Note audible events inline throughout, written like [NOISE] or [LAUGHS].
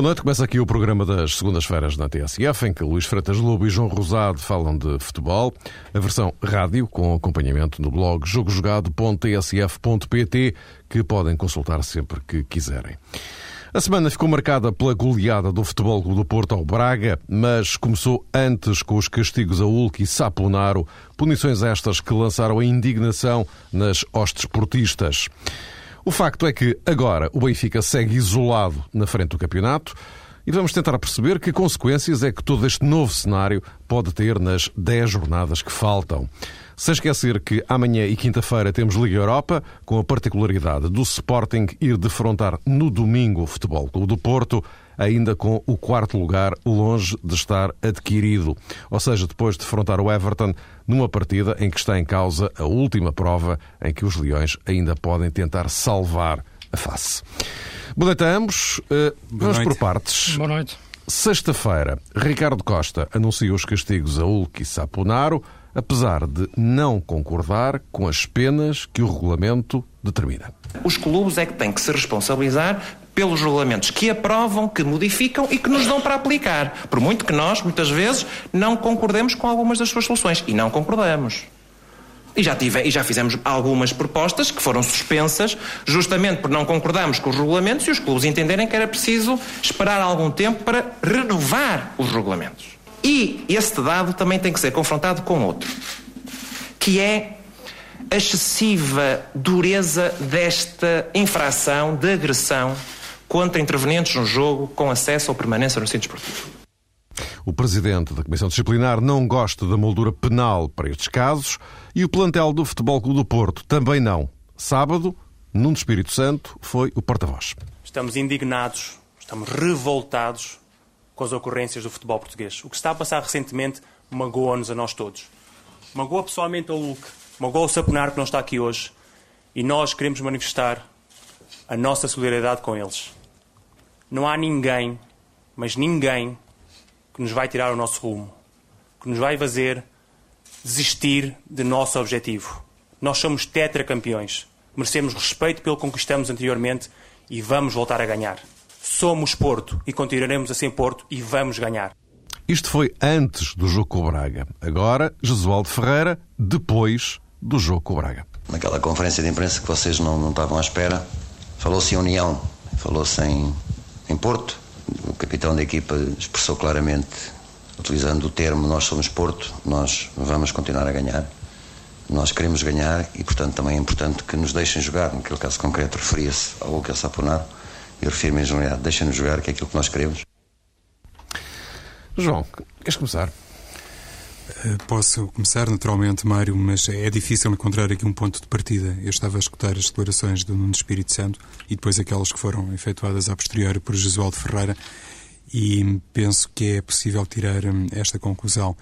Boa noite, começa aqui o programa das segundas-feiras na TSF, em que Luís Freitas Lobo e João Rosado falam de futebol, a versão rádio com acompanhamento no blog jogojogado.tsf.pt, que podem consultar sempre que quiserem. A semana ficou marcada pela goleada do Futebol do Porto ao Braga, mas começou antes com os castigos a Hulk e Saponaro, punições estas que lançaram a indignação nas hostes portistas. O facto é que agora o Benfica segue isolado na frente do campeonato e vamos tentar perceber que consequências é que todo este novo cenário pode ter nas 10 jornadas que faltam. Sem esquecer que amanhã e quinta-feira temos Liga Europa, com a particularidade do Sporting ir defrontar no domingo o Futebol Clube do Porto, ainda com o quarto lugar longe de estar adquirido. Ou seja, depois de defrontar o Everton numa partida em que está em causa a última prova em que os Leões ainda podem tentar salvar a face. Boa noite a ambos. Uh, vamos noite. por partes. Boa noite. Sexta-feira, Ricardo Costa anuncia os castigos a Hulk e Saponaro apesar de não concordar com as penas que o regulamento determina. Os clubes é que têm que se responsabilizar pelos regulamentos que aprovam, que modificam e que nos dão para aplicar. Por muito que nós, muitas vezes, não concordemos com algumas das suas soluções. E não concordamos. E já, tive, e já fizemos algumas propostas que foram suspensas, justamente por não concordarmos com os regulamentos e os clubes entenderem que era preciso esperar algum tempo para renovar os regulamentos. E este dado também tem que ser confrontado com outro, que é a excessiva dureza desta infração de agressão contra intervenientes no jogo com acesso ou permanência no centro esportivo. O presidente da Comissão Disciplinar não gosta da moldura penal para estes casos e o plantel do Futebol Clube do Porto também não. Sábado, Nuno Espírito Santo foi o porta-voz. Estamos indignados, estamos revoltados com as ocorrências do futebol português. O que está a passar recentemente magoa-nos a nós todos. Magoa pessoalmente ao Hulk, magoa o Saponar que não está aqui hoje e nós queremos manifestar a nossa solidariedade com eles. Não há ninguém, mas ninguém, que nos vai tirar o nosso rumo, que nos vai fazer desistir de nosso objetivo. Nós somos tetracampeões, merecemos respeito pelo que conquistamos anteriormente e vamos voltar a ganhar. Somos Porto e continuaremos a ser Porto e vamos ganhar. Isto foi antes do jogo com o Braga. Agora, Jesualdo Ferreira, depois do jogo com o Braga. Naquela conferência de imprensa que vocês não, não estavam à espera, falou-se em união, falou-se em, em Porto. O capitão da equipa expressou claramente, utilizando o termo nós somos Porto, nós vamos continuar a ganhar. Nós queremos ganhar e, portanto, também é importante que nos deixem jogar. Naquele caso concreto, referia-se ao Lucas Saponaro eu refiro-me em generalidade, deixa-nos jogar, que é aquilo que nós queremos. João, queres começar? Eh, posso começar naturalmente, Mário, mas é difícil encontrar aqui um ponto de partida. Eu estava a escutar as declarações do Nuno Espírito Santo e depois aquelas que foram efetuadas a posteriori por Jesualdo Ferreira e penso que é possível tirar hum, esta conclusão.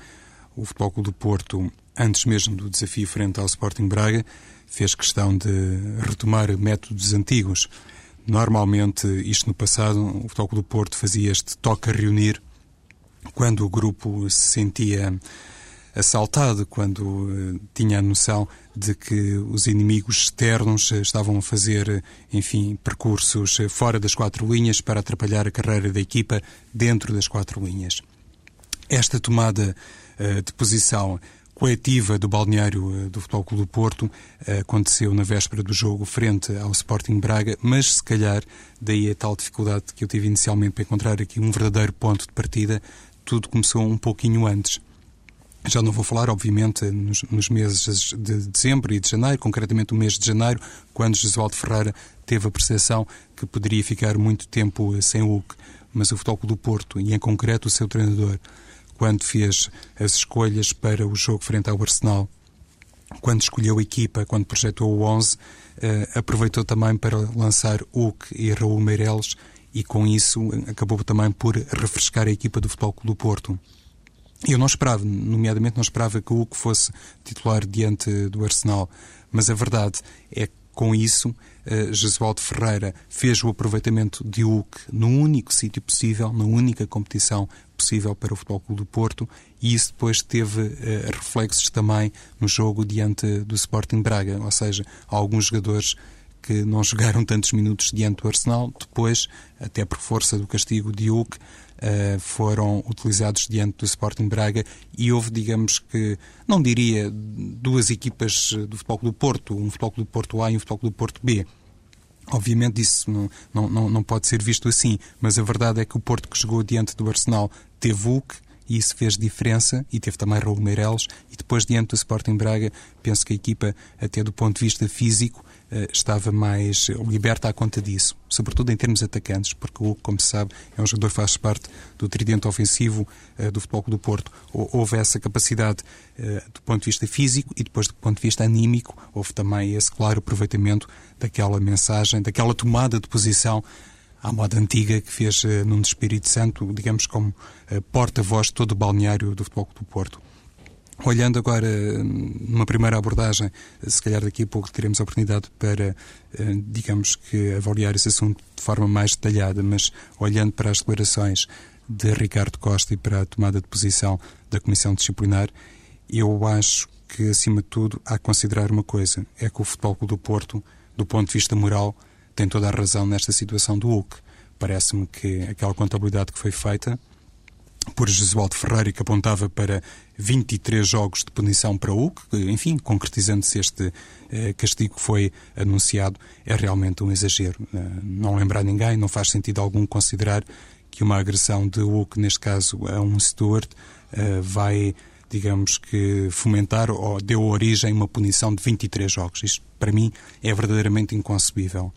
O Futebol Clube do Porto, antes mesmo do desafio frente ao Sporting Braga, fez questão de retomar métodos antigos Normalmente, isto no passado, o Futebol do Porto fazia este toque a reunir quando o grupo se sentia assaltado, quando eh, tinha a noção de que os inimigos externos estavam a fazer, enfim, percursos fora das quatro linhas para atrapalhar a carreira da equipa dentro das quatro linhas. Esta tomada de posição coletiva do balneário eh, do Futebol Clube do Porto eh, aconteceu na véspera do jogo frente ao Sporting Braga, mas se calhar daí a tal dificuldade que eu tive inicialmente para encontrar aqui um verdadeiro ponto de partida, tudo começou um pouquinho antes. Já não vou falar, obviamente, nos, nos, meses de dezembro e de janeiro, concretamente o mês de janeiro, quando Jesualdo Ferreira teve a percepção que poderia ficar muito tempo eh, sem Hulk. Mas o Futebol do Porto, e em concreto o seu treinador, quando fez as escolhas para o jogo frente ao Arsenal, quando escolheu a equipa, quando projetou o 11, uh, eh, aproveitou também para lançar Hulk e Raul Meireles e com isso acabou também por refrescar a equipa do Futebol do Porto. Eu não esperava, nomeadamente não esperava que o Hulk fosse titular diante do Arsenal, mas a verdade é que com isso, uh, Jesualdo Ferreira fez o aproveitamento de Hulk no único sítio possível, na única competição possível para o Futebol Clube do Porto e isso depois teve uh, reflexos também no jogo diante do Sporting Braga, ou seja, alguns jogadores que não [LAUGHS] jogaram tantos minutos diante do Arsenal. Depois, até por força do castigo de Hulk, uh, foram utilizados diante do Sporting Braga e houve, digamos que, não diria duas equipas do Futebol do Porto, um Futebol do Porto A e um Futebol do Porto B. Obviamente isso não, não, não, pode ser visto assim, mas a verdade é que o Porto que jogou diante do Arsenal teve Hulk, e isso fez diferença, e teve também Raul Meireles, e depois diante do Sporting Braga, penso que a equipa, até do ponto de vista físico, eh, estava mais liberta à conta disso, sobretudo em termos atacantes, porque o como se sabe, é um jogador que faz parte do tridente ofensivo uh, do Futebol do Porto. Houve essa capacidade uh, do ponto de vista físico e depois do ponto de vista anímico, houve também esse claro aproveitamento daquela mensagem, daquela tomada de posição à moda antiga que fez Nuno Espírito Santo, digamos como porta-voz de todo o balneário do Futebol do Porto. Olhando agora numa primeira abordagem, se calhar daqui a pouco teremos a oportunidade para, eh, digamos que, avaliar esse assunto de forma mais detalhada, mas olhando para as declarações de Ricardo Costa e para a tomada de posição da Comissão Disciplinar, eu acho que, acima de tudo, há que considerar uma coisa: é que o Futebol Clube do Porto, do ponto de vista moral, tem toda a razão nesta situação do Hulk. Parece-me que aquela contabilidade que foi feita por Jesualdo Ferreira, que apontava para 23 jogos de punição para o Hulk, enfim, concretizando-se este eh, castigo que foi anunciado, é realmente um exagero. Eh, não lembrar ninguém, não faz sentido algum considerar que uma agressão de Hulk, neste caso a um steward, eh, vai, digamos que, fomentar ou deu origem a uma punição de 23 jogos. Isto, para mim, é verdadeiramente inconcebível.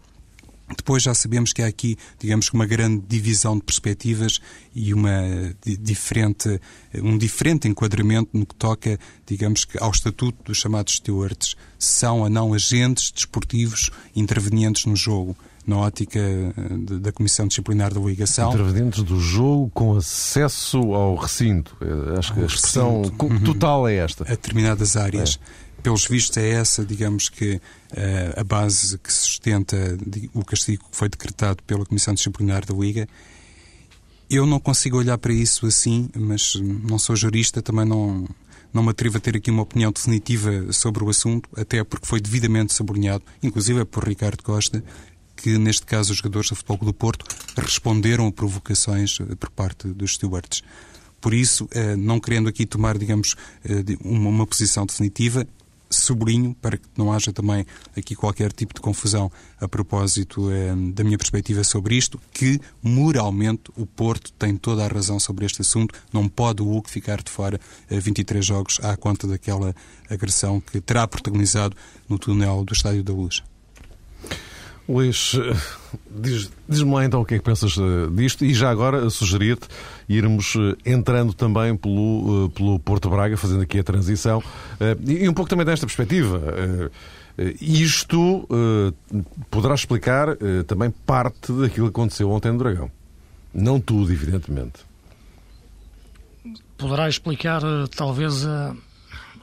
Depois já sabemos que há aqui, digamos uma grande divisão de perspectivas e uma diferente, um diferente enquadramento no que toca, digamos que, ao estatuto dos chamados stewards. São ou não agentes desportivos intervenientes no jogo na ótica eh, da Comissão Disciplinar da Ligação. Intervenientes do jogo com acesso ao recinto. Eh, acho que a expressão recinto. total é esta. A determinadas áreas. É pelos vistos, é essa, digamos que, uh, a base que sustenta o castigo que foi decretado pela Comissão Disciplinar da Liga. Eu não consigo olhar para isso assim, mas não sou jurista, também não, não me atrevo a ter aqui uma opinião definitiva sobre o assunto, até porque foi devidamente sublinhado, inclusive por Ricardo Costa, que neste caso os jogadores do Futebol do Porto responderam a provocações eh, por parte dos stewards. Por isso, eh, não querendo aqui tomar, digamos, uma posição definitiva, sublinho para que não haja também aqui qualquer tipo de confusão a propósito eh, da minha perspectiva sobre isto, que moralmente o Porto tem toda a razão sobre este assunto. Não pode o Hulk ficar de fora eh, 23 jogos à conta daquela agressão que terá protagonizado no túnel do Estádio da Luz. Luís, eh, diz-me diz lá então o que é que pensas eh, disto e já agora sugeria-te irmos eh, entrando também pelo, pelo Porto Braga, fazendo aqui a transição e um pouco também desta perspectiva. Isto poderá explicar também parte daquilo que aconteceu ontem no Dragão. Não tudo, evidentemente. Poderá explicar talvez a,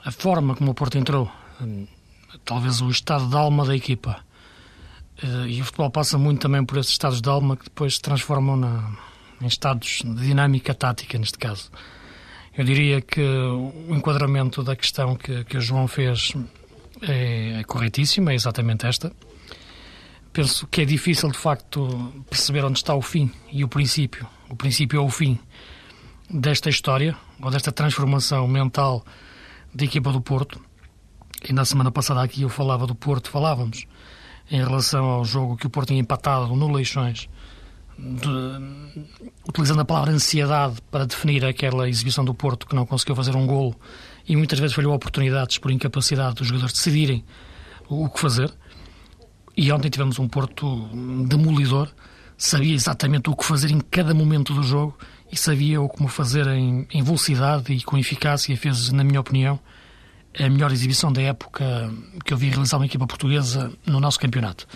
a forma como o Porto entrou, talvez o estado de alma da equipa eh, e o futebol passa muito também por esses estados de alma que depois se transformam na, em estados de dinâmica tática, neste caso. Eu diria que o enquadramento da questão que, que o João fez é, é corretíssimo, é exatamente esta. Penso que é difícil, de facto, perceber onde está o fim e o princípio. O princípio é o fim desta história, ou desta transformação mental da equipa do Porto. E na semana passada aqui eu falava do Porto, falávamos em relação ao jogo que o Porto tinha empatado no Leixões, de, utilizando a palavra ansiedade para definir aquela exibição do Porto que não conseguiu fazer um golo e muitas vezes falhou oportunidades por incapacidade dos jogadores decidirem o, que fazer. E ontem tivemos um Porto demolidor, sabia exatamente o que fazer em cada momento do jogo e sabia o como fazer em, em velocidade e com eficácia. Fez, na minha opinião, a melhor exibição da época que eu vi realizar uma equipa portuguesa no nosso campeonato.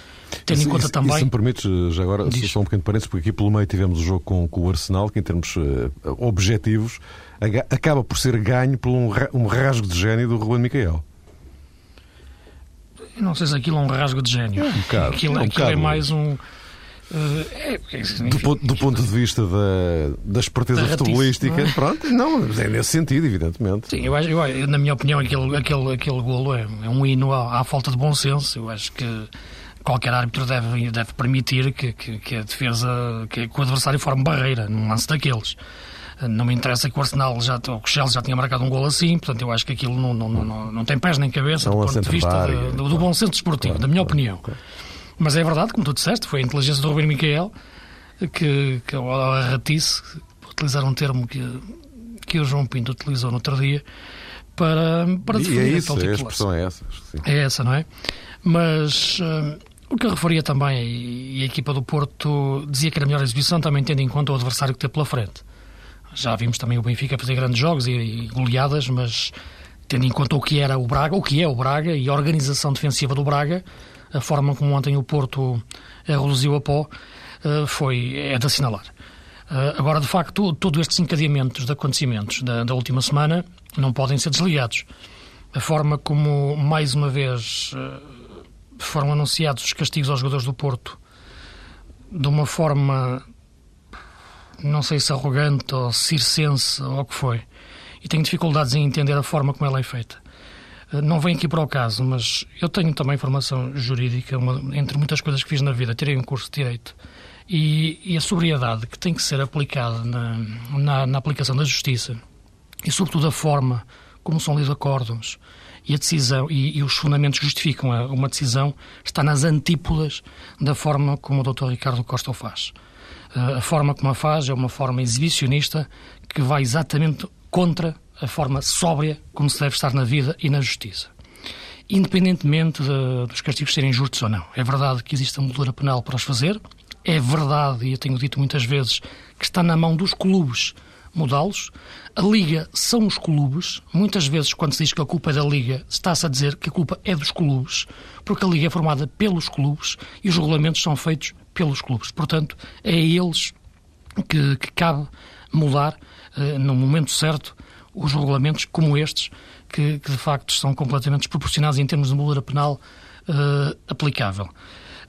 Tendo isso, em conta isso, também. se me permites, já agora, Diz. só um pequeno parênteses, porque aqui pelo meio tivemos o jogo com, com o Arsenal, que em termos uh, objetivos acaba por ser ganho por um, um rasgo de gênio do Ruben Micael. Eu não sei se aquilo é um rasgo de gênio. É um bocado, aquilo, é um aquilo é mais um é, é, do, ponto, do, ponto, de vista da, da esperteza da futebolística, não é? pronto, não, é nesse sentido, evidentemente. Sim, eu acho, eu, na minha opinião, aquele, aquele, aquele golo é, é um hino à, à, falta de bom senso. Eu acho que qualquer árbitro deve, deve permitir que, que, que a defesa, que, que, o adversário forme barreira num lance daqueles. Não me interessa que o Arsenal já, o Chelsea já tinha marcado um gol assim, portanto eu acho que aquilo não, não, não, não tem pés nem cabeça não do ponto de vista de, do, do, bom senso desportivo, claro, da minha claro, opinião. Claro. Mas é verdade, como tu disseste, foi a inteligência do Rubem Miquel que, que a ratice, utilizar um termo que, que o João Pinto utilizou no outro dia, para, para definir e é isso, tipo a expressão é essa. É essa, não é? Mas uh, o que eu referia também, e a equipa do Porto dizia que era a melhor exibição, também tendo em conta o adversário que teve pela frente. Já vimos também o Benfica fazer grandes jogos e, e goleadas, mas tendo em conta o que era o Braga, o que é o Braga e a organização defensiva do Braga, a forma como ontem o Porto reduziu a pó, uh, foi, é de assinalar. Uh, agora, de facto, todos estes encadeamentos de acontecimentos da, da última semana não podem ser desligados. A forma como, mais uma vez, eh, foram anunciados os castigos aos jogadores do Porto de uma forma, não sei se arrogante ou circense ou o que foi, e tenho dificuldades em entender a forma como ela é feita. Eh, não vem aqui para o caso, mas eu tenho também formação jurídica, uma, entre muitas coisas que fiz na vida, tirei um curso de Direito. E, e a sobriedade que tem que ser aplicada na, na, na aplicação da justiça e, sobretudo, a forma como são lidos acórdãos e a decisão e, e os fundamentos que justificam a, uma decisão está nas antípodas da forma como o Dr. Ricardo Costa o faz. Uh, a forma como a faz é uma forma exibicionista que vai exatamente contra a forma sóbria como se deve estar na vida e na justiça. Independentemente de, dos castigos serem justos ou não. É verdade que existe a moldura penal para os fazer, é verdade, e eu tenho dito muitas vezes, que está na mão dos clubes mudá-los. A Liga são os clubes. Muitas vezes, quando se diz que a culpa é da Liga, está-se a dizer que a culpa é dos clubes, porque a Liga é formada pelos clubes e os regulamentos são feitos pelos clubes. Portanto, é a eles que, que cabe mudar, uh, no momento certo, os regulamentos como estes, que, que, de facto são completamente desproporcionados em termos de multa penal uh, aplicável.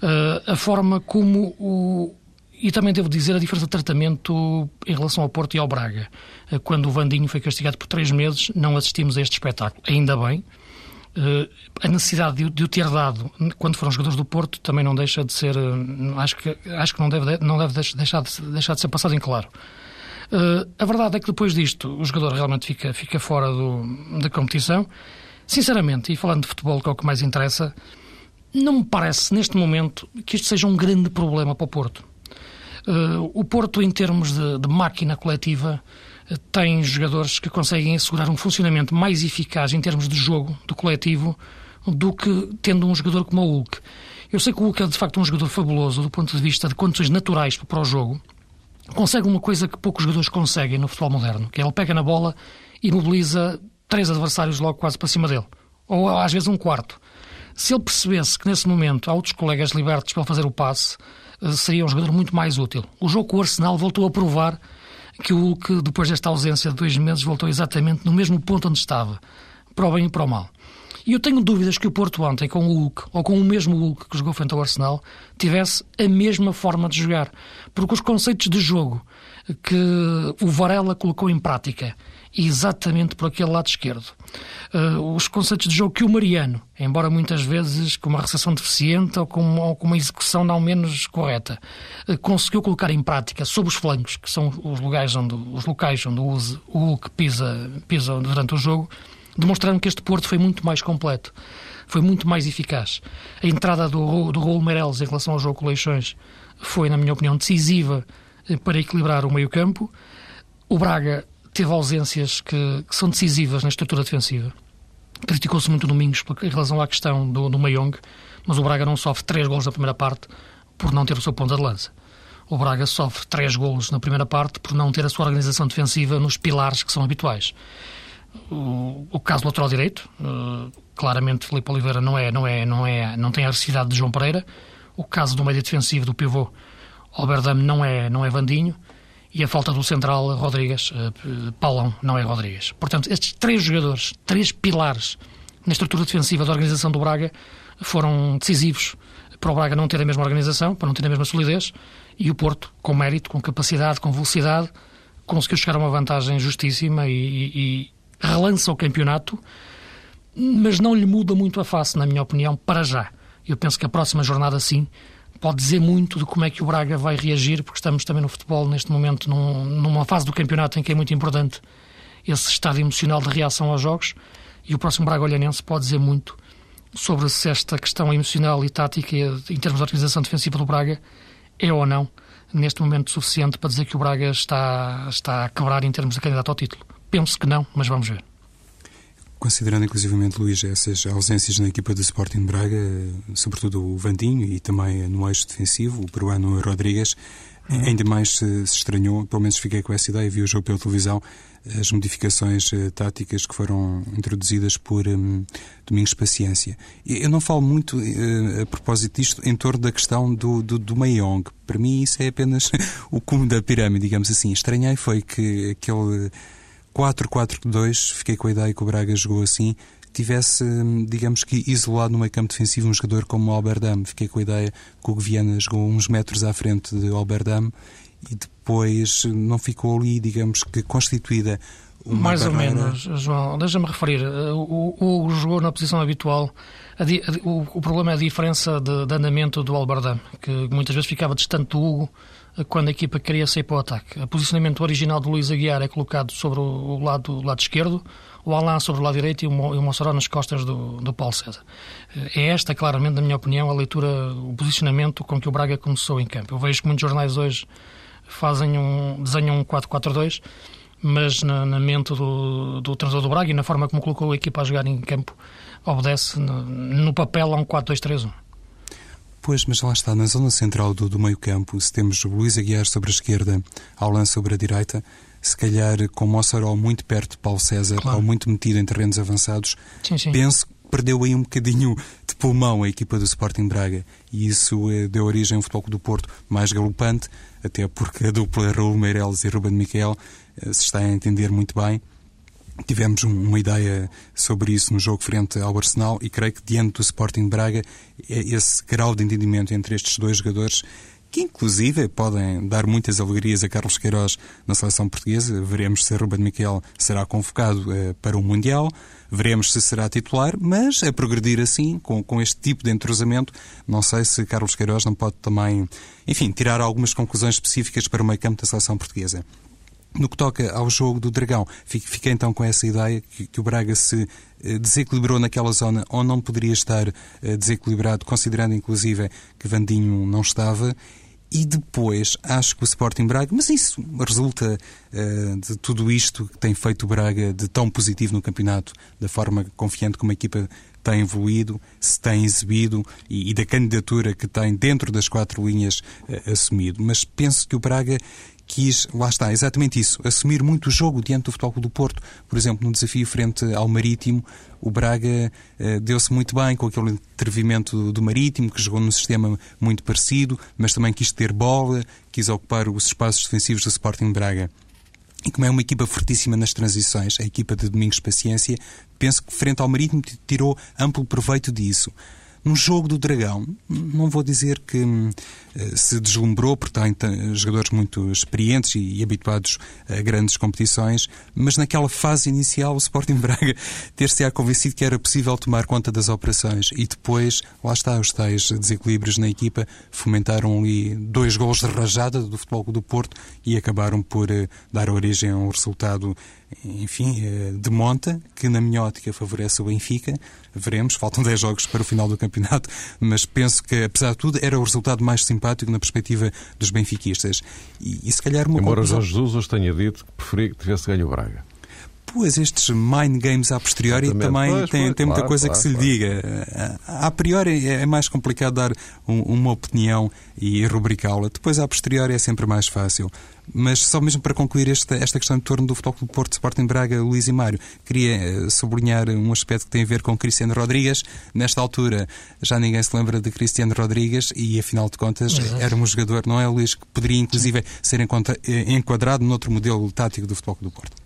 Uh, a forma como o, e também devo dizer a diferença de tratamento em relação ao Porto e ao Braga. Eh, quando o Vandinho foi castigado por três meses, não assistimos a este espetáculo. Ainda bem. A necessidade de o ter dado quando foram jogadores do Porto também não deixa de ser. Acho que, acho que não deve, não deve deixar, de, deixar de ser passado em claro. A verdade é que depois disto o jogador realmente fica, fica fora do, da competição. Sinceramente, e falando de futebol, que é o que mais interessa, não me parece neste momento que isto seja um grande problema para o Porto Uh, o Porto, em termos de, de máquina coletiva, uh, tem jogadores que conseguem assegurar um funcionamento mais eficaz em termos de jogo, do coletivo, do que tendo um jogador como o Hulk. Eu sei que o Hulk é de facto um jogador fabuloso do ponto de vista de condições naturais para o jogo. Consegue uma coisa que poucos jogadores conseguem no futebol moderno, que é ele pega na bola e mobiliza três adversários logo quase para cima dele. Ou às vezes um quarto. Se ele percebesse que nesse momento há outros colegas libertos para fazer o passe, seria um jogador muito mais útil. O jogo com o Arsenal voltou a provar que o Hulk, depois desta ausência de dois meses, voltou exatamente no mesmo ponto onde estava, para o bem e para o mal. E eu tenho dúvidas que o Porto ontem, com o Hulk, ou com o mesmo Hulk que jogou frente ao Arsenal, tivesse a mesma forma de jogar. Porque os conceitos de jogo que o Varela colocou em prática exatamente por aquele lado esquerdo. Uh, os conceitos de jogo que o Mariano, embora muitas vezes com uma recepção deficiente ou com, ou com uma execução não menos correta, uh, conseguiu colocar em prática sobre os flancos, que são os locais onde, os locais onde o Hulk pisa, pisa durante o jogo, demonstraram que este Porto foi muito mais completo, foi muito mais eficaz. A entrada do, do Raul em relação ao jogo com Leixões foi, na minha opinião, decisiva eh, para equilibrar o meio-campo. O Braga teve ausências que, que são decisivas na estrutura defensiva. Criticou-se muito Domingos em relação à questão do, do Mayong, mas o Braga não sofre três gols na primeira parte por não ter o seu ponta de lança. O Braga sofre três golos na primeira parte por não ter a sua organização defensiva nos pilares que são habituais. O, o caso lateral direito, uh, claramente Felipe Oliveira não é, não é, não é, não tem a agressividade de João Pereira. O caso do meio defensivo do pivô, Alberdam não é, não é Vandinho e a falta do central Rodrigues, uh, Paulão, não é Rodrigues. Portanto, estes três jogadores, três pilares na estrutura defensiva da organização do Braga foram decisivos para o Braga não ter a mesma organização, para não ter a mesma solidez, e o Porto, com mérito, com capacidade, com velocidade, conseguiu chegar a uma vantagem justíssima e, e relança o campeonato, mas não lhe muda muito a face, na minha opinião, para já. Eu penso que a próxima jornada, sim, pode dizer muito de como é que o Braga vai reagir, porque estamos também no futebol, neste momento, num, numa fase do campeonato em que é muito importante esse estado emocional de reação aos jogos. E o próximo Braga Olhanense pode dizer muito sobre se esta questão emocional e tática, em termos de organização defensiva do Braga, é ou não, neste momento, suficiente para dizer que o Braga está, está a quebrar em termos de candidato ao título. Penso que não, mas vamos ver. Considerando inclusivamente, Luís, essas ausências na equipa do Sporting Braga, sobretudo o Vandinho e também no eixo defensivo, o peruano Rodrigues, ainda mais se, estranhou, pelo menos fiquei com essa ideia, vi o jogo pela televisão, as modificações uh, táticas que foram introduzidas por um, Domingos Paciência. Eu não falo muito uh, a propósito disto em torno da questão do, do, do Mayong. Para mim isso é apenas [LAUGHS] o cume da pirâmide, digamos assim. Estranhei foi que aquele 4-4-2, fiquei com a ideia que o Braga jogou assim, tivesse, digamos que, isolado no meio campo defensivo um jogador como o Alberdam. Fiquei com a ideia que o Guiana jogou uns metros à frente de Alberdam e depois não ficou ali, digamos que, constituída uma Mais barreira. ou menos, João. Deixa-me referir. O Hugo jogou na posição habitual. A a, o, o, problema é a diferença de, de andamento do Alberdam, que muitas vezes ficava distante do Hugo quando a equipa queria sair para o ataque. O posicionamento original do Luís Aguiar é colocado sobre o lado, o lado esquerdo, o Alain sobre o lado direito e o Mossoró nas costas do, do Paulo César. É esta, claramente, na minha opinião, a leitura, o posicionamento com que o Braga começou em campo. Eu vejo que muitos jornais hoje fazem um, desenham um 4-4-2, mas na, na mente do, do treinador do Braga e na forma como colocou a equipa a jogar em campo, obedece no, no papel a um 4-2-3-1. Pois, mas lá está, na zona central do, do meio campo, se temos Luís Aguiar sobre a esquerda, Alan sobre a direita, se calhar com Mossoró muito perto de Paulo César, claro. ou muito metido em terrenos avançados, sim, sim. penso que perdeu aí um bocadinho de pulmão a equipa do Sporting Braga. E isso eh, deu origem a um futebol do Porto mais galopante, até porque a dupla Raul Meireles e Ruben Miquel eh, se está a entender muito bem. Tivemos uma ideia sobre isso no jogo frente ao Arsenal e creio que diante do Sporting de Braga é esse grau de entendimento entre estes dois jogadores que inclusive podem dar muitas alegrias a Carlos Queiroz na seleção portuguesa. Veremos se Ruben Miquel será convocado eh, para o Mundial, veremos se será titular, mas a progredir assim, com, com este tipo de entrosamento, não sei se Carlos Queiroz não pode também, enfim, tirar algumas conclusões específicas para o meio campo da seleção portuguesa. No que toca ao jogo do Dragão, fiquei então com essa ideia que, que o Braga se eh, desequilibrou naquela zona onde não poderia estar eh, desequilibrado, considerando inclusive que Vandinho não estava. E depois acho que o Sporting Braga, mas isso resulta uh, de tudo isto que tem feito o Braga de tão positivo no campeonato, da forma confiante como a equipa tem evoluído, se tem exibido e, e da candidatura que tem dentro das quatro linhas uh, assumido. Mas penso que o Braga quis, lá está, exatamente isso, assumir muito o jogo diante do Futebol do Porto. Por exemplo, no desafio frente ao Marítimo, o Braga eh, deu-se muito bem com aquele intervimento do, do Marítimo, que jogou num sistema muito parecido, mas também quis ter bola, quis ocupar os espaços defensivos do Sporting Braga. E como é uma equipa fortíssima nas transições, a equipa de Domingos Paciência, penso que frente ao Marítimo tirou amplo proveito disso. No jogo do Dragão, não vou dizer que hum, eh, se deslumbrou, porque tem jogadores muito experientes e, e, habituados a grandes competições, mas naquela fase inicial o Sporting [LAUGHS] Braga ter-se-á convencido que era possível tomar conta das operações e depois, lá está, os tais desequilíbrios na equipa fomentaram ali dois gols de rajada do Futebol do Porto e acabaram por uh, dar origem a um resultado enfim, uh, de monta, que na minha ótica favorece o Benfica. Veremos, faltam [LAUGHS] 10 jogos para o final do campeonato, mas penso que, apesar de tudo, era o resultado mais simpático na perspectiva dos benfiquistas. E, e se calhar uma Embora conclusão... Jorge Jesus tenha dito que preferia que tivesse ganho o Braga. Pois, estes mind games a posteriori Exatamente. também pois, têm, pois, muita claro, coisa claro, que se lhe diga. A, priori é, mais complicado dar um, uma opinião e rubricá-la. Depois, a posteriori, é sempre mais fácil. Mas só mesmo para concluir esta, esta questão em torno do Futebol Clube Porto, Sporting Braga, Luís e Mário, queria eh, sublinhar um aspecto que tem a ver com Cristiano Rodrigues. Nesta altura já ninguém se lembra de Cristiano Rodrigues e, afinal de contas, Exato. era um jogador, não é, Luís, que poderia inclusive ser eh, enquadrado noutro modelo tático do Futebol Clube Porto.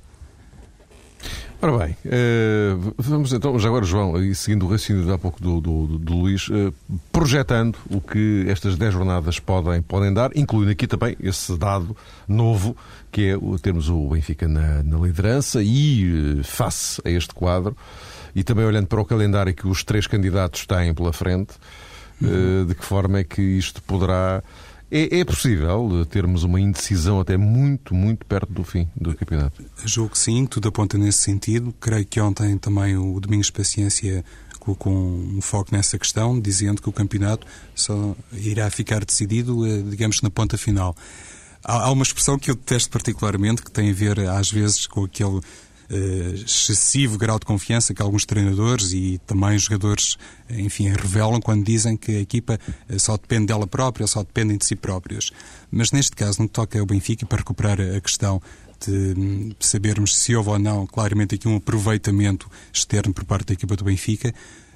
Ora bem, uh, vamos então, já agora, João, e seguindo o raciocínio de há pouco do, do, do Luís, uh, projetando o que estas 10 jornadas podem, podem dar, incluindo aqui também esse dado novo, que é termos o Benfica na, na liderança e, uh, face a este quadro, e também olhando para o calendário que os três candidatos têm pela frente, Uhum. De que forma é que isto poderá. É, é, possível termos uma indecisão até muito, muito perto do fim do campeonato? Julgo que sim, tudo aponta nesse sentido. Creio que ontem também o Domingos Paciência com um foco nessa questão, dizendo que o campeonato só irá ficar decidido, eh, digamos, na ponta final. Há uma expressão que eu detesto particularmente, que tem a ver, às vezes, com aquele excessivo grau de confiança que alguns treinadores e também jogadores, enfim, revelam quando dizem que a equipa eh, só depende dela própria, só dependem de si próprios. Mas neste caso, no que toca ao Benfica, para recuperar a questão de sabermos se houve ou não claramente aqui um aproveitamento externo por parte da equipa do Benfica,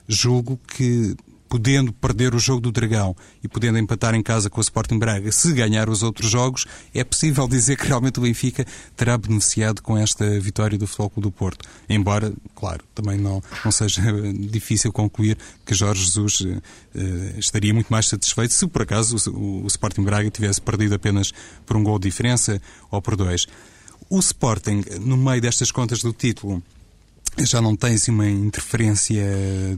julgo que podendo perder o jogo do Dragão e podendo empatar em casa com o Sporting Braga, se ganhar os outros jogos, é possível dizer que realmente o Benfica terá beneficiado com esta vitória do Futebol Clube do Porto. Embora, claro, também não, não seja [LAUGHS] difícil concluir que Jorge Jesus uh, estaria muito mais satisfeito se por acaso o, o Sporting Braga tivesse perdido apenas por um gol de diferença ou por dois. O Sporting, no meio destas contas do título, já não tem assim, uma interferência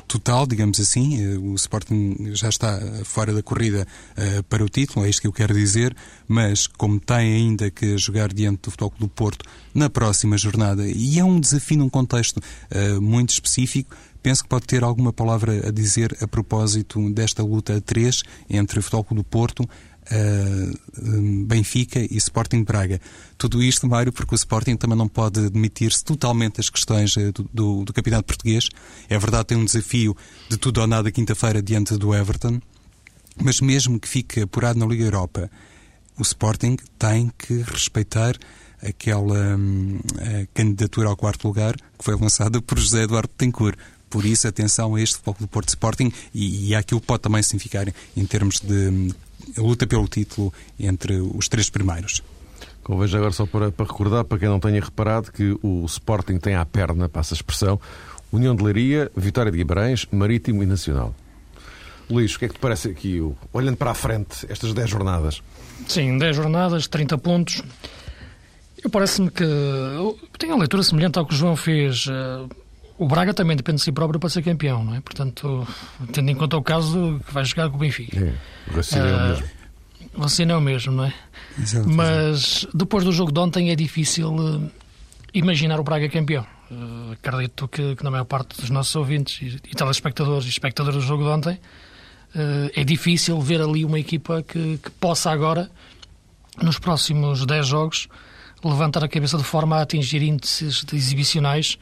total, digamos assim. Eh, o Sporting já está fora da corrida uh, para o título, é isto que eu quero dizer, mas como tem ainda que jogar diante do Futebol do Porto na próxima jornada, e é um desafio num contexto uh, muito específico, penso que pode ter alguma palavra a dizer a propósito desta luta a três entre o Futebol do Porto, uh, Benfica e Sporting Braga. Tudo isto, Mário, porque o Sporting também não pode demitir-se totalmente das questões uh, do, do, do, campeonato português. É verdade, tem um desafio de tudo ou nada quinta-feira diante do Everton, mas mesmo que fique apurado na Liga Europa, o Sporting tem que respeitar aquela hum, candidatura ao quarto lugar que foi lançada por José Eduardo Tencourt. Por isso, atenção a este Futebol do Porto Sporting e, e que pode também significar em termos de hum, luta pelo título entre os três primeiros. Convém agora só para, para, recordar, para quem não tenha reparado, que o Sporting tem à perna, passa a expressão, União de Leiria, Vitória de Guimarães, Marítimo e Nacional. Luís, o que é que te parece aqui, olhando para a frente, estas 10 jornadas? Sim, 10 jornadas, 30 pontos. Eu parece-me que eu tenho uma leitura semelhante ao que o João fez. Eh, o Braga também depende de si próprio para ser campeão, não é? Portanto, tendo em conta o caso que vai jogar com o Benfica. É, o raciocínio é o mesmo. O raciocínio é o mesmo, não é? Exato, Mas depois do jogo de ontem é difícil uh, imaginar o Braga campeão. Uh, acredito que, que, na maior parte dos nossos ouvintes e, e telespectadores e espectadores do jogo de ontem uh, é difícil ver ali uma equipa que, que possa agora, nos próximos 10 jogos, levantar a cabeça de forma a atingir índices exibicionais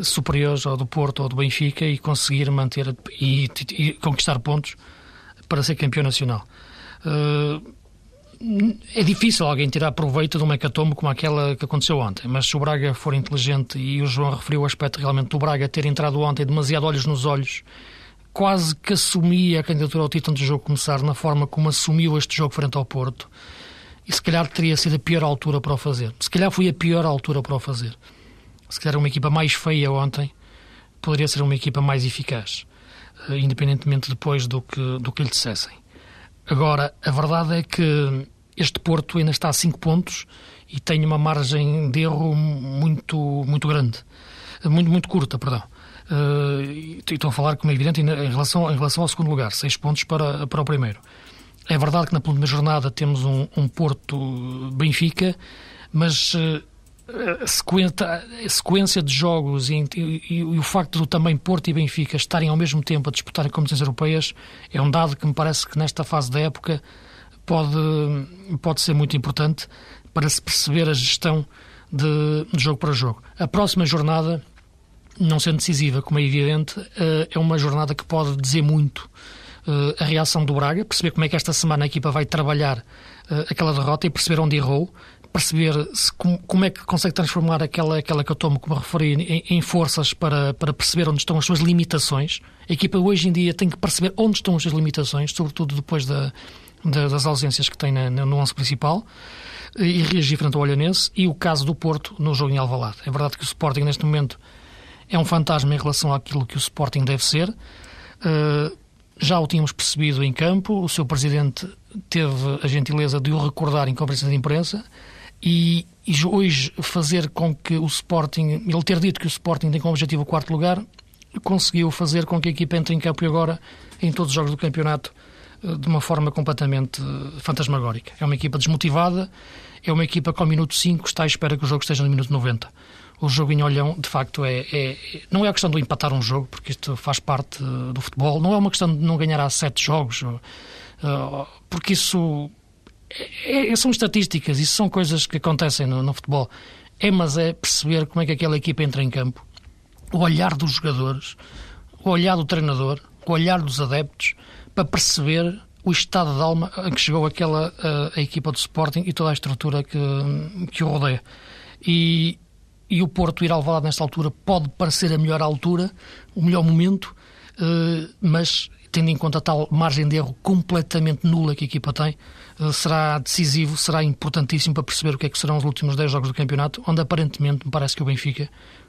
superiores ao do Porto ou do Benfica e conseguir manter e, e conquistar pontos para ser campeão nacional. Uh, é difícil alguém tirar proveito de uma hecatombe como aquela que aconteceu ontem, mas se o Braga for inteligente, e o João referiu o aspecto realmente do Braga ter entrado ontem demasiado olhos nos olhos, quase que assumia a candidatura ao título antes do jogo começar, na forma como assumiu este jogo frente ao Porto, e se calhar teria sido a pior altura para o fazer. Se calhar foi a pior altura para o fazer se calhar uma equipa mais feia ontem poderia ser uma equipa mais eficaz, eh, independentemente depois do que, do que lhe dissessem. Agora, a verdade é que este Porto ainda está a 5 pontos e tem uma margem de erro muito, muito grande, muito, muito curta, perdão. Uh, estou a falar, como é evidente, em relação, em relação ao segundo lugar, 6 pontos para, para o primeiro. É verdade que na primeira jornada temos um, um Porto-Benfica, mas uh, a sequência, a sequência de jogos e, e, e, o facto de também Porto e Benfica estarem ao mesmo tempo a disputarem competições europeias é um dado que me parece que nesta fase da época pode, pode ser muito importante para se perceber a gestão de, de jogo para jogo. A próxima jornada, não sendo decisiva, como é evidente, eh, é uma jornada que pode dizer muito eh, a reação do Braga, perceber como é que esta semana a equipa vai trabalhar eh, aquela derrota e perceber onde errou perceber se, como, como, é que consegue transformar aquela, aquela que eu tomo, como referi, em, em, forças para, para perceber onde estão as suas limitações. A equipa hoje em dia tem que perceber onde estão as suas limitações, sobretudo depois da, da, das ausências que tem na, no 11 principal, e reagir frente ao Olhanense. E o caso do Porto no jogo em Alvalade. É verdade que o Sporting, neste momento, é um fantasma em relação àquilo que o Sporting deve ser. Uh, já o tínhamos percebido em campo, o seu presidente teve a gentileza de o recordar em conferência de imprensa e, e, hoje fazer com que o Sporting, ele ter dito que o Sporting tem como objetivo o quarto lugar, conseguiu fazer com que a equipa entre em campo e agora em todos os jogos do campeonato eh, de uma forma completamente eh, fantasmagórica. É uma equipa desmotivada, é uma equipa que ao minuto 5 está à espera que o jogo esteja no minuto 90. O jogo em Olhão, de facto, é, é, não é a questão de empatar um jogo, porque isto faz parte eh, do futebol, não é uma questão de não ganhar a sete jogos, porque isso é, é, são estatísticas, isso são coisas que acontecem no, no futebol. É, mas é perceber como é que aquela equipa entra em campo, o olhar dos jogadores, o olhar do treinador, o olhar dos adeptos, para perceber o estado de alma a que chegou aquela a, a equipa do Sporting e toda a estrutura que, que o rodeia. E, e o Porto ir ao Valado nesta altura pode parecer a melhor altura, o melhor momento, uh, mas tendo em conta a tal margem de erro completamente nula que a equipa tem, será decisivo, será importantíssimo para perceber o que é que serão os últimos 10 jogos do campeonato, onde aparentemente me parece que o Benfica,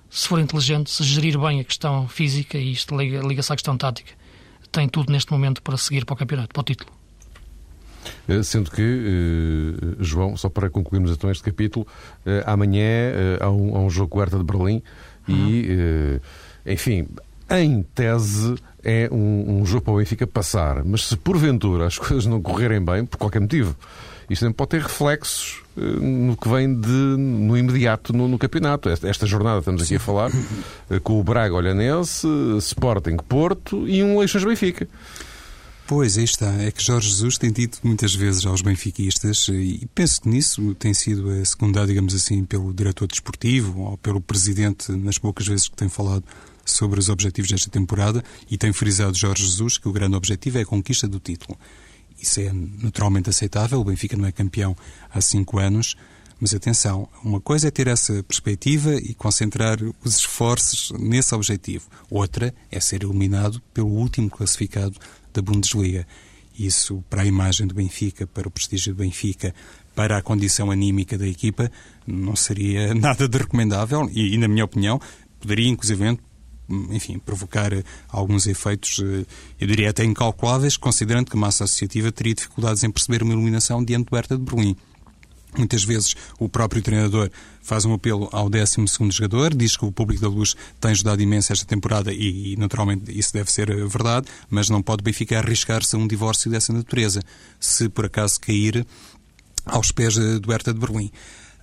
se for inteligente, se gerir bem a questão física e isto liga-se liga à questão tática, tem tudo neste momento para seguir para o campeonato, para o título. Eh, sendo que, uh, João, só para concluirmos então este capítulo, amanhã há, um, jogo com Hertha de Berlim uhum. e, enfim, em tese é um, um, jogo para o Benfica passar. Mas se porventura as [LAUGHS] coisas não correrem bem, por qualquer motivo, isto também pode ter reflexos no que vem de, no imediato no, no campeonato. Esta, esta, jornada estamos aqui a falar com o Braga Olhanense, Sporting Porto e um Leixões Benfica. Pois, aí está. É que Jorge Jesus tem dito muitas vezes aos benfiquistas, e penso que nisso tem sido secundado, digamos assim, pelo diretor desportivo ou pelo presidente, nas poucas vezes que tem falado sobre os objetivos desta temporada, e tem frisado Jorge Jesus que o grande objetivo é a conquista do título. Isso é naturalmente aceitável, o Benfica não é campeão há cinco anos, mas atenção, uma coisa é ter essa perspectiva e concentrar os esforços nesse objetivo. Outra é ser eliminado pelo último classificado da Bundesliga. Isso, para a imagem do Benfica, para o prestígio do Benfica, para a condição anímica da equipa, não seria [LAUGHS] nada de recomendável e, e na minha opinião, poderia, inclusive, enfim, provocar alguns efeitos, eh, eu diria até incalculáveis, considerando que a massa associativa teria dificuldades em perceber uma iluminação diante do Hertha de Berlim. Muitas vezes o próprio treinador faz um apelo ao 12 jogador, diz que o público da luz tem ajudado imenso esta temporada e, naturalmente, isso deve ser eh, verdade, mas não pode Benfica arriscar-se a um divórcio dessa natureza, se por acaso cair aos pés eh, do Hertha de Berlim.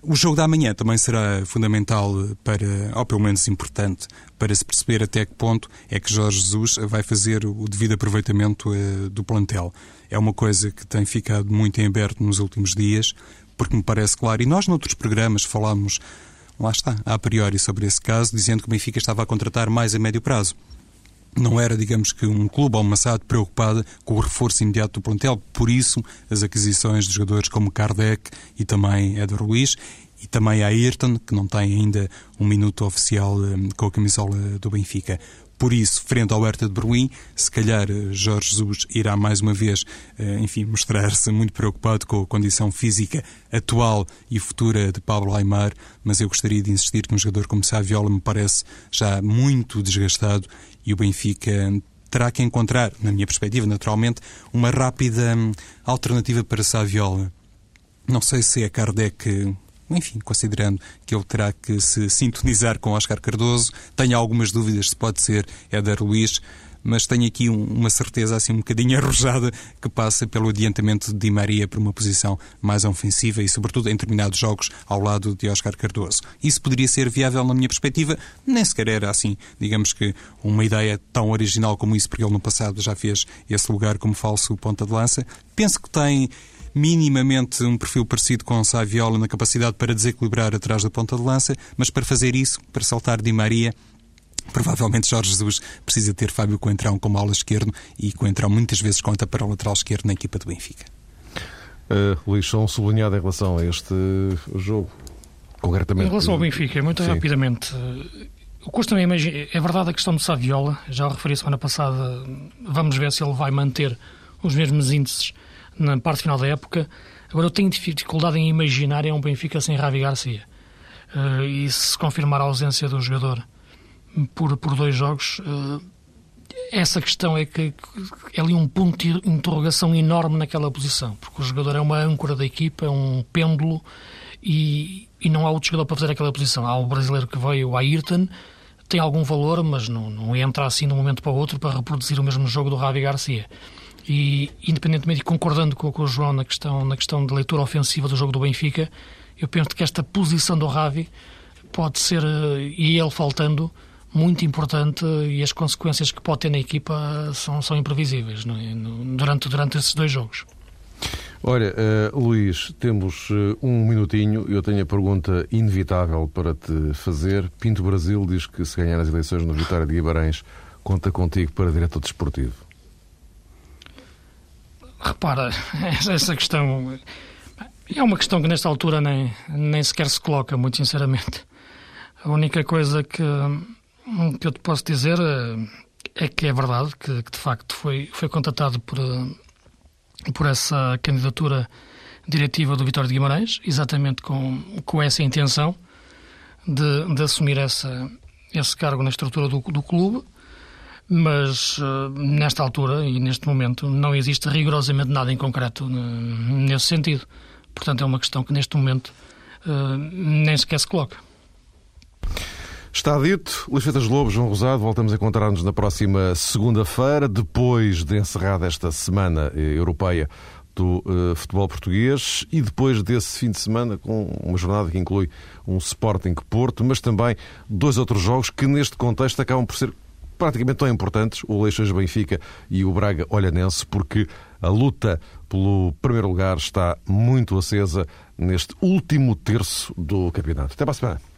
O jogo da manhã também será fundamental para, ou pelo menos importante, para se perceber até que ponto é que Jorge Jesus vai fazer o devido aproveitamento uh, do plantel. É uma coisa que tem ficado muito em aberto nos últimos dias porque me parece claro, e nós noutros programas falámos, lá está, a priori sobre esse caso, dizendo que o Benfica estava a contratar mais a médio prazo. Não era, digamos que, um clube SAD preocupada com o reforço imediato do plantel, por isso as aquisições de jogadores como Kardec e também Eder Luiz e também a Ayrton, que não tem ainda um minuto oficial um, com a camisola do Benfica. Por isso, frente ao Hertha de Berlim, se calhar eh, Jorge Jesus irá mais uma vez, eh, enfim, mostrar-se muito preocupado com a condição física atual e futura de Pablo Aymar, mas eu gostaria de insistir que um jogador como Saviola me parece já muito desgastado e o Benfica terá que encontrar, na minha perspectiva, naturalmente, uma rápida hum, alternativa para Saviola. Não sei se é Kardec enfim, considerando que ele terá que se sintonizar com Oscar Cardoso, tenho algumas dúvidas se pode ser Éder Luiz, mas tenho aqui um, uma certeza assim um bocadinho [LAUGHS] arrojada que passa pelo adiantamento de Di Maria para uma posição mais ofensiva e, sobretudo, em determinados jogos ao lado de Oscar Cardoso. Isso poderia ser viável na minha perspectiva, nem sequer era assim, digamos que uma ideia tão original como isso, porque ele no passado já fez esse lugar como falso ponta de lança. Penso que tem minimamente um perfil parecido com o Saviola na capacidade para desequilibrar atrás da ponta de lança, mas para fazer isso, para saltar Di Maria, Provavelmente Jorge Jesus precisa ter Fábio Coentrão como ala esquerdo e Coentrão muitas vezes conta para o lateral esquerdo na equipa do Benfica. Uh, Luís, só um sublinhado em relação a este jogo, concretamente. Em relação ao Benfica, muito Sim. rapidamente, custa-me imaginar, é verdade a questão do Saviola, já o referi semana passada, vamos ver se ele vai manter os mesmos índices na parte final da época. Agora, eu tenho dificuldade em imaginar é um Benfica sem Ravi Garcia. Uh, e se confirmar a ausência do jogador por, por dois jogos, uh, essa questão é que é ali um ponto de interrogação enorme naquela posição, porque o jogador é uma âncora da equipa, é um pêndulo e, e não há outro jogador para fazer aquela posição. Há o brasileiro que veio, o Ayrton, tem algum valor, mas não, não entra assim de um momento para o outro para reproduzir o mesmo jogo do Ravi Garcia. E, independentemente, concordando com, com o João na questão, na questão de leitura ofensiva do jogo do Benfica, eu penso que esta posição do Ravi pode ser, eh, e ele faltando, muito importante e as consequências que pode ter na equipa são, são imprevisíveis é? durante, durante esses dois jogos. Olha, uh, Luís, temos uh, um minutinho. Eu tenho a pergunta inevitável para te fazer. Pinto Brasil diz que se ganhar as eleições no Vitória de Guimarães, conta contigo para diretor desportivo. Repara, [LAUGHS] essa questão é uma questão que nesta altura nem, nem sequer se coloca, muito sinceramente. A única coisa que, que eu te posso dizer é, é que é verdade que, que, de facto foi, foi contatado por, por essa candidatura diretiva do Vitória de Guimarães, exatamente com, com essa intenção de, de assumir essa, esse cargo na estrutura do, do clube, mas uh, nesta altura e neste momento não existe rigorosamente nada em concreto nesse sentido. Portanto, é uma questão que neste momento uh, nem sequer se coloca. Está dito. Luís Feitas Lobo, João Rosado, voltamos a encontrar-nos na próxima segunda-feira, depois de encerrada esta semana eh, europeia do uh, futebol português e depois desse fim de semana com uma jornada que inclui um Sporting Porto, mas também dois outros jogos que neste contexto acabam por ser praticamente tão importantes, o Leixões Benfica e o Braga Olhanense, porque a luta pelo primeiro lugar está muito acesa neste último terço do campeonato. Até para a semana.